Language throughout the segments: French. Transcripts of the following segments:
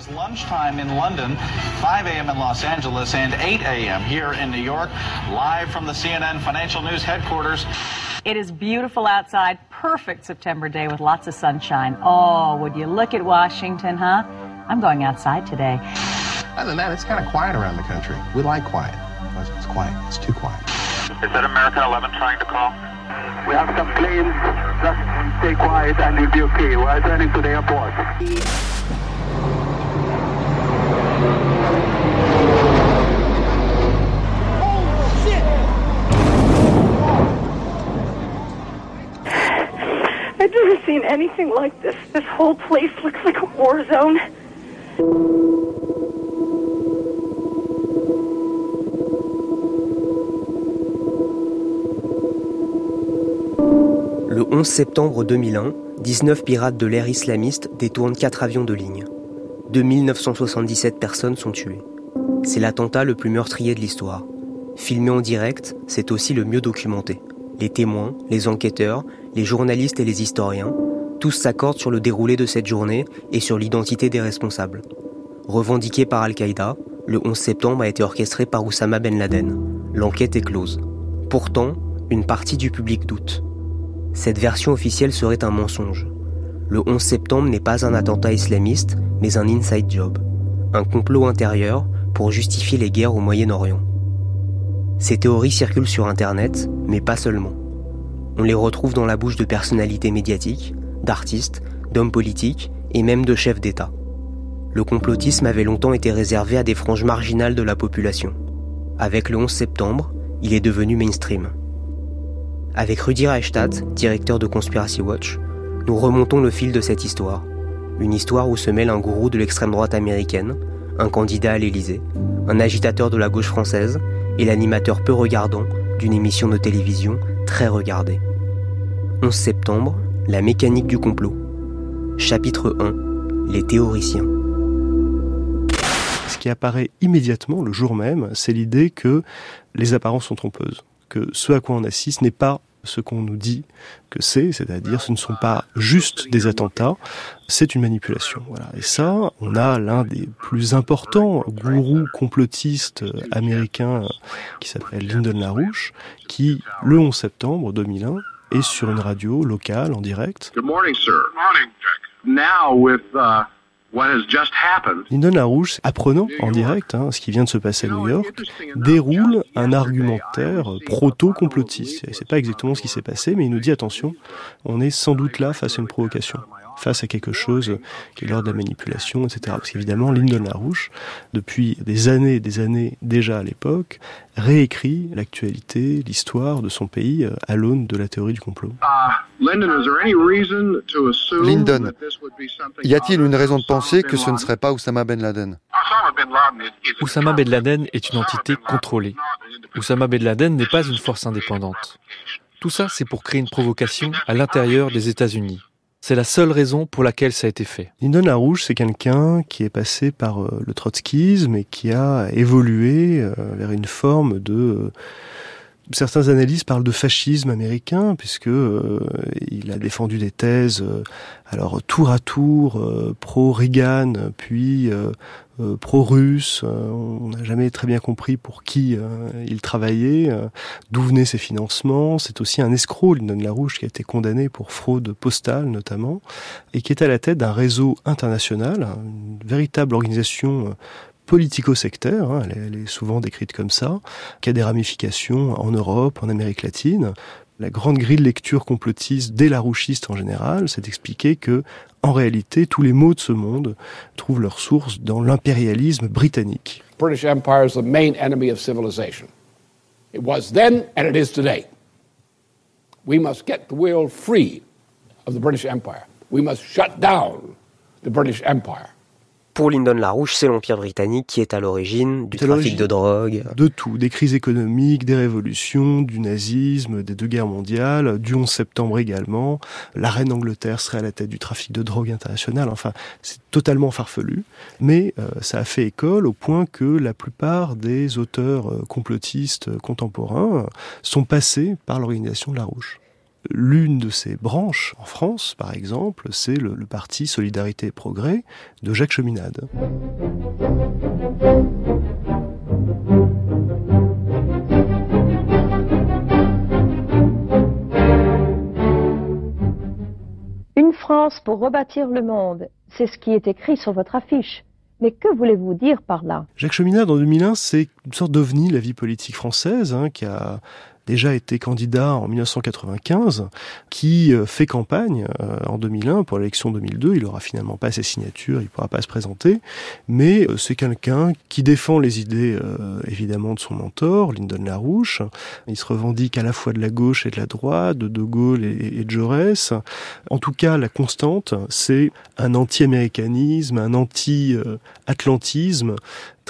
is lunchtime in London, 5 a.m. in Los Angeles, and 8 a.m. here in New York, live from the CNN Financial News headquarters. It is beautiful outside, perfect September day with lots of sunshine. Oh, would you look at Washington, huh? I'm going outside today. Other than that, it's kind of quiet around the country. We like quiet. It's quiet. It's too quiet. Is that American 11 trying to call? We have some planes. Just stay quiet and you'll be okay. We're turning to the airport. Never seen anything like this. This whole place looks like a war zone. Le 11 septembre 2001, 19 pirates de l'ère islamiste détournent 4 avions de ligne. 2977 personnes sont tuées. C'est l'attentat le plus meurtrier de l'histoire. Filmé en direct, c'est aussi le mieux documenté. Les témoins, les enquêteurs, les journalistes et les historiens, tous s'accordent sur le déroulé de cette journée et sur l'identité des responsables. Revendiqué par Al-Qaïda, le 11 septembre a été orchestré par Oussama Ben Laden. L'enquête est close. Pourtant, une partie du public doute. Cette version officielle serait un mensonge. Le 11 septembre n'est pas un attentat islamiste, mais un inside job. Un complot intérieur pour justifier les guerres au Moyen-Orient. Ces théories circulent sur Internet, mais pas seulement. On les retrouve dans la bouche de personnalités médiatiques, d'artistes, d'hommes politiques et même de chefs d'État. Le complotisme avait longtemps été réservé à des franges marginales de la population. Avec le 11 septembre, il est devenu mainstream. Avec Rudy Reichstadt, directeur de Conspiracy Watch, nous remontons le fil de cette histoire. Une histoire où se mêle un gourou de l'extrême droite américaine, un candidat à l'Élysée, un agitateur de la gauche française et l'animateur peu regardant d'une émission de télévision très regardée. 11 septembre, la mécanique du complot. Chapitre 1, les théoriciens. Ce qui apparaît immédiatement le jour même, c'est l'idée que les apparences sont trompeuses, que ce à quoi on assiste n'est pas ce qu'on nous dit que c'est, c'est-à-dire ce ne sont pas juste des attentats, c'est une manipulation. Voilà. Et ça, on a l'un des plus importants gourous complotistes américains qui s'appelle Lyndon LaRouche, qui, le 11 septembre 2001, est sur une radio locale en direct. Good morning, sir. Morning, Jack. Now with uh, what has just happened. Lyndon LaRouche, apprenant en direct hein, ce qui vient de se passer à New York, déroule un argumentaire proto-complotiste. C'est pas exactement ce qui s'est passé, mais il nous dit attention, on est sans doute là face à une provocation face à quelque chose qui est l'ordre de la manipulation, etc. Parce qu'évidemment, Lyndon LaRouche, depuis des années et des années déjà à l'époque, réécrit l'actualité, l'histoire de son pays euh, à l'aune de la théorie du complot. Lyndon, y a-t-il une raison de penser que ce ne serait pas Oussama Ben Laden? Oussama Ben Laden est une entité contrôlée. Oussama Ben Laden n'est pas une force indépendante. Tout ça, c'est pour créer une provocation à l'intérieur des États-Unis. C'est la seule raison pour laquelle ça a été fait. Lyndon LaRouche, c'est quelqu'un qui est passé par euh, le trotskisme et qui a évolué euh, vers une forme de... Euh, certains analystes parlent de fascisme américain puisque il a défendu des thèses alors tour à tour pro Reagan puis pro-russe. on n'a jamais très bien compris pour qui il travaillait, d'où venaient ses financements. C'est aussi un escroc, Lyndon LaRouche, qui a été condamné pour fraude postale notamment, et qui est à la tête d'un réseau international, une véritable organisation politico-sectaire, hein, elle, est, souvent décrite comme ça, qui a des ramifications en Europe, en Amérique latine. La grande grille de lecture complotiste dès la rouchiste en général, c'est d'expliquer que, en réalité, tous les maux de ce monde trouvent leur source dans l'impérialisme britannique. British Empire is the main enemy of civilization. It was then and it is today. We must get the world free of the British Empire. We must shut down the British Empire. Pour Lyndon LaRouche, c'est l'Empire britannique qui est à l'origine du trafic de drogue. De tout, des crises économiques, des révolutions, du nazisme, des deux guerres mondiales, du 11 septembre également. La reine d'Angleterre serait à la tête du trafic de drogue international. Enfin, c'est totalement farfelu, mais euh, ça a fait école au point que la plupart des auteurs euh, complotistes contemporains sont passés par l'organisation de LaRouche. L'une de ces branches en France, par exemple, c'est le, le, parti Solidarité et Progrès de Jacques Cheminade. Une France pour rebâtir le monde, c'est ce qui est écrit sur votre affiche. Mais que voulez-vous dire par là? Jacques Cheminade, en 2001, c'est une sorte d'ovni la vie politique française, hein, qui a déjà été candidat en 1995, qui euh, fait campagne euh, en 2001 pour l'élection 2002. Il aura finalement pas ses signatures, il pourra pas se présenter, mais euh, c'est quelqu'un qui défend les idées évidemment de son mentor, Lyndon LaRouche. Il se revendique à la fois de la gauche et de la droite, de De Gaulle et, de Jaurès. En tout cas, la constante, c'est un anti-américanisme, un anti-atlantisme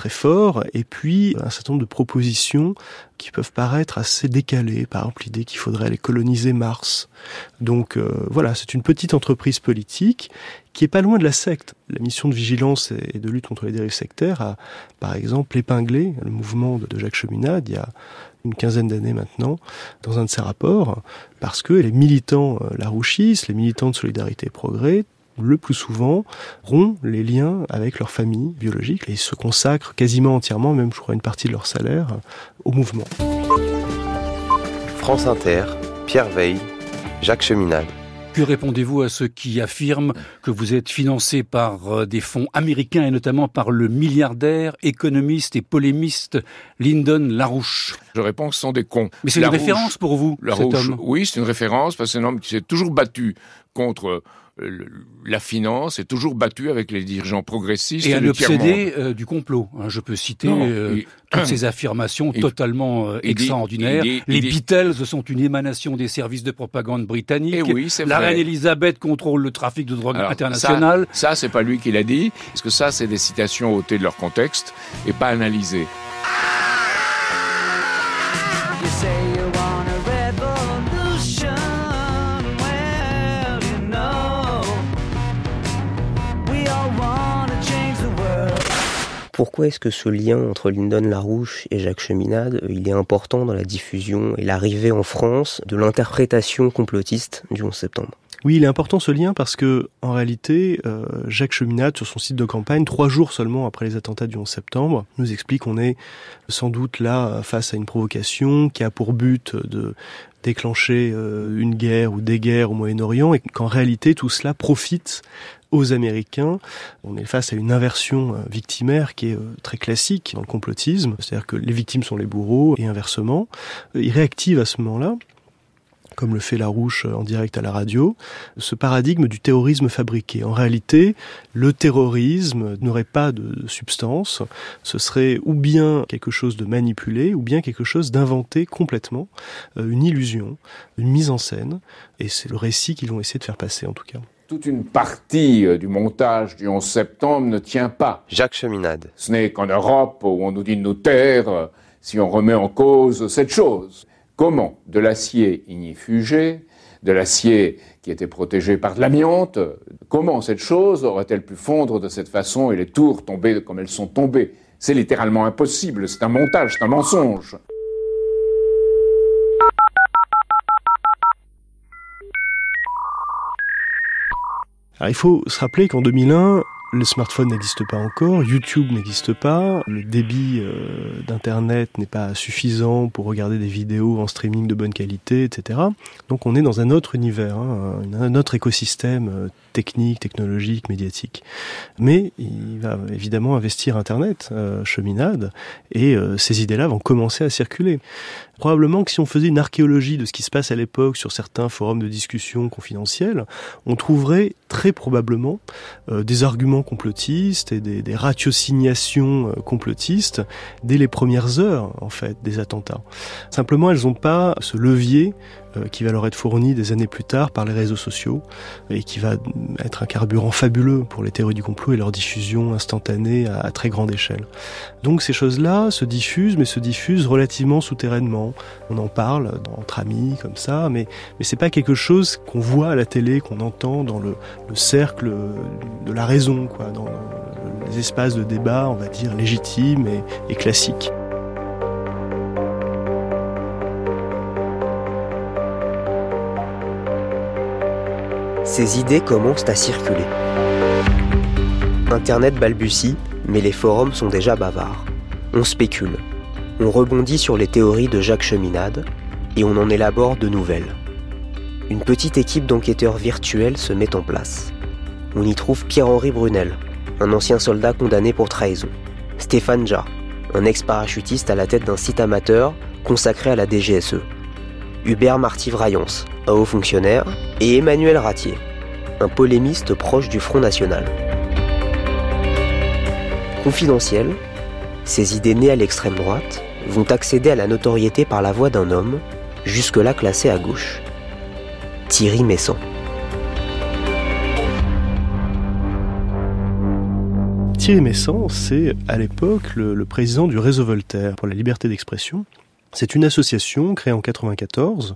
très fort, et puis un certain nombre de propositions qui peuvent paraître assez décalées. Par exemple, l'idée qu'il faudrait aller coloniser Mars. Donc euh, voilà, c'est une petite entreprise politique qui est pas loin de la secte. La mission de vigilance et de lutte contre les dérives sectaires a, par exemple, épinglé le mouvement de Jacques Cheminade il y a une quinzaine d'années maintenant, dans un de ses rapports, parce que les militants euh, larouchistes, les militants de Solidarité et Progrès, le plus souvent, rompent les liens avec leur famille biologique et se consacrent quasiment entièrement, même je crois une partie de leur salaire, au mouvement. France Inter, Pierre Veille, Jacques Cheminade. Que répondez-vous à ceux qui affirment que vous êtes financé par euh, des fonds américains et notamment par le milliardaire, économiste et polémiste Lyndon LaRouche? Je réponds que ce sont des cons. Mais c'est une référence pour vous, LaRouche, cet homme Oui, c'est une référence parce que c'est un homme qui s'est toujours battu contre la finance est toujours battue avec les dirigeants progressistes. Et un obsédé euh, du complot. Hein, je peux citer euh, toutes ces affirmations totalement euh, extraordinaires. les Beatles sont une émanation des services de propagande britanniques. Et eh oui, la reine Elisabeth contrôle le trafic de drogue international. Ça, ça c'est pas lui qui l'a dit, parce que ça, c'est des citations ôtées de leur contexte et pas analysées. Pourquoi est-ce que ce lien entre Lyndon Larouche et Jacques Cheminade, euh, il est important dans la diffusion et l'arrivée en France de l'interprétation complotiste du 11 septembre? Oui, il est important ce lien parce que, en réalité, euh, Jacques Cheminade, sur son site de campagne, trois jours seulement après les attentats du 11 septembre, nous explique qu'on est sans doute là face à une provocation qui a pour but de déclencher euh, une guerre ou des guerres au Moyen-Orient et qu'en réalité tout cela profite aux Américains. On est face à une inversion euh, victimaire qui est euh, très classique dans le complotisme, c'est-à-dire que les victimes sont les bourreaux et inversement. Il réactive à ce moment-là comme le fait Larouche en direct à la radio, ce paradigme du terrorisme fabriqué. En réalité, le terrorisme n'aurait pas de substance, ce serait ou bien quelque chose de manipulé, ou bien quelque chose d'inventé complètement, euh, une illusion, une mise en scène, et c'est le récit qu'ils vont essayer de faire passer en tout cas toute une partie euh, du montage du 11 septembre ne tient pas. Jacques Cheminade. Ce n'est qu'en Europe où on nous dit de nous taire euh, si on remet en cause cette chose. Comment de l'acier ignifugé, de l'acier qui était protégé par de l'amiante, comment cette chose aurait-elle pu fondre de cette façon et les tours tomber comme elles sont tombées? C'est littéralement impossible, c'est un montage, c'est un mensonge. Alors il faut se rappeler qu'en 2001, le smartphone n'existe pas encore, YouTube n'existe pas, le débit euh, d'internet n'est pas suffisant pour regarder des vidéos en streaming de bonne qualité, etc. Donc on est dans un autre univers, hein, un autre écosystème euh, technique, technologique, médiatique. Mais il va évidemment investir Internet, euh, cheminade, et ces idées-là vont commencer à circuler. Probablement que si on faisait une archéologie de ce qui se passe à l'époque sur certains forums de discussion confidentiels, on trouverait très probablement des arguments complotistes et des, ratiosignations euh, complotistes dès les premières heures en fait des attentats. Simplement, elles n'ont pas ce levier euh, qui va leur être fourni des années plus tard par les réseaux sociaux et qui va être un carburant fabuleux pour les théories du complot et leur diffusion instantanée à, très grande échelle. Donc ces choses-là se diffusent, mais se diffusent relativement souterrainement. On en parle entre amis comme ça, mais mais c'est pas quelque chose qu'on voit à la télé, qu'on entend dans le, cercle de la raison, quoi, dans les espaces de débat, on va dire légitimes et classiques. Ces idées commencent à circuler. Internet balbutie, mais les forums sont déjà bavards. On spécule. On rebondit sur les théories de Jacques Cheminade et on en élabore de nouvelles. Une petite équipe d'enquêteurs virtuels se met en place. On y trouve Pierre-Henri Brunel, un ancien soldat condamné pour trahison. Stéphane Ja, un ex-parachutiste à la tête d'un site amateur consacré à la DGSE. Hubert Marty-Vraillance, un haut fonctionnaire, et Emmanuel Ratier, un polémiste proche du Front National. Confidentiel, ces idées nées à l'extrême droite vont accéder à la notoriété par la voix d'un homme, jusque-là classé à gauche. Thierry Messant. Thierry Messant, c'est à l'époque le, le, président du réseau Voltaire pour la liberté d'expression. C'est une association créée en 94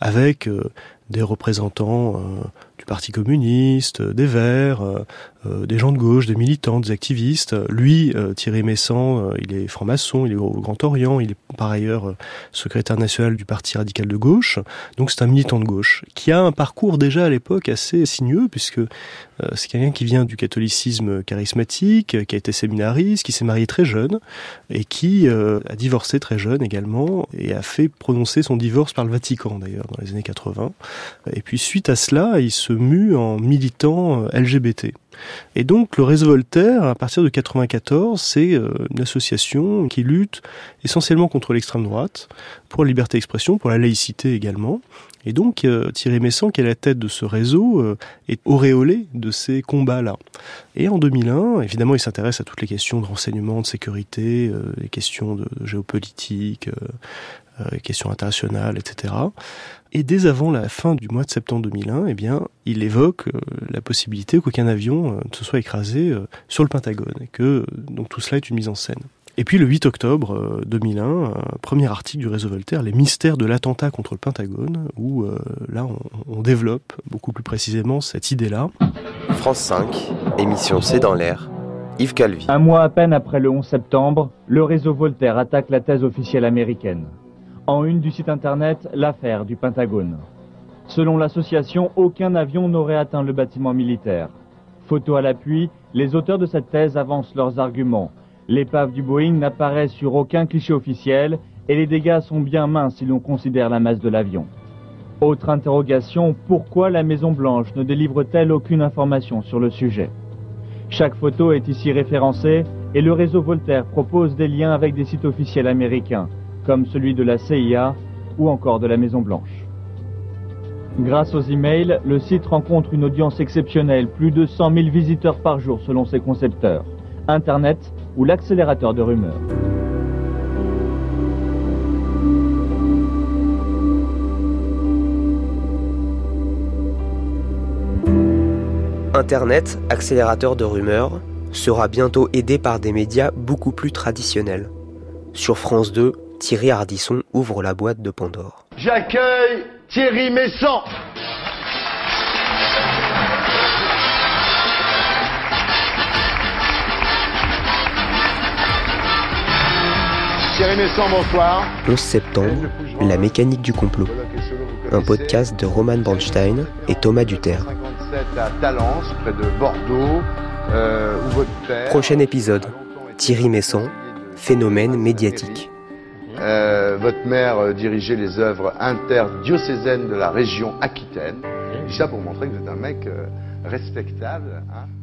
avec euh, des représentants euh, du Parti communiste, des Verts, euh, euh, des gens de gauche, des militants, des activistes. Lui, euh, Thierry Messant, euh, il est franc-maçon, il est au Grand Orient, il est par ailleurs secrétaire national du Parti radical de gauche. Donc c'est un militant de gauche qui a un parcours déjà à l'époque assez sinueux puisque c'est quelqu'un qui vient du catholicisme charismatique, qui a été séminariste, qui s'est marié très jeune et qui a divorcé très jeune également et a fait prononcer son divorce par le Vatican d'ailleurs dans les années 80. Et puis suite à cela, il se mue en militant LGBT. Et donc le réseau Voltaire, à partir de 94, c'est une association qui lutte essentiellement contre l'extrême droite, pour la liberté d'expression, pour la laïcité également. Et donc Thierry Messant, qui est à la tête de ce réseau, est auréolé de ces combats-là. Et en 2001, évidemment, il s'intéresse à toutes les questions de renseignement, de sécurité, les questions de géopolitique, questions internationales, etc. Et dès avant la fin du mois de septembre 2001, eh bien, il évoque euh, la possibilité qu'aucun avion euh, ne se soit écrasé euh, sur le Pentagone, et que donc tout cela est une mise en scène. Et puis le 8 octobre 2001, un premier article du réseau Voltaire, Les mystères de l'attentat contre le Pentagone, où là on, on, développe beaucoup plus précisément cette idée-là. France 5, émission C'est dans l'air, Yves Calvi. Un mois à peine après le 11 septembre, le réseau Voltaire attaque la thèse officielle américaine. En une du site internet, l'affaire du Pentagone. Selon l'association, aucun avion n'aurait atteint le bâtiment militaire. Photo à l'appui, les auteurs de cette thèse avancent leurs arguments. L'épave du Boeing n'apparaît sur aucun cliché officiel et les dégâts sont bien minces si l'on considère la masse de l'avion. Autre interrogation, pourquoi la Maison Blanche ne délivre-t-elle aucune information sur le sujet? Chaque photo est ici référencée et le réseau Voltaire propose des liens avec des sites officiels américains comme celui de la CIA ou encore de la Maison Blanche. Grâce aux emails, le site rencontre une audience exceptionnelle, plus de 100 000 visiteurs par jour selon ses concepteurs. Internet ou l'accélérateur de rumeurs. Internet, accélérateur de rumeurs, sera bientôt aidé par des médias beaucoup plus traditionnels. Sur France 2, Thierry Ardisson ouvre la boîte de Pandore. J'accueille Thierry Messant. Thierry Messant, bonsoir. 11 septembre, La mécanique du complot. Un podcast de Roman Bernstein et Thomas Duterre. à Talence, près de Bordeaux, euh, où votre père... Prochain épisode, Thierry Messant, phénomène médiatique. Euh, votre mère euh, dirigeait les œuvres interdiocésaines de la région Aquitaine. Je dis ça pour montrer que vous êtes un mec euh, respectable. Hein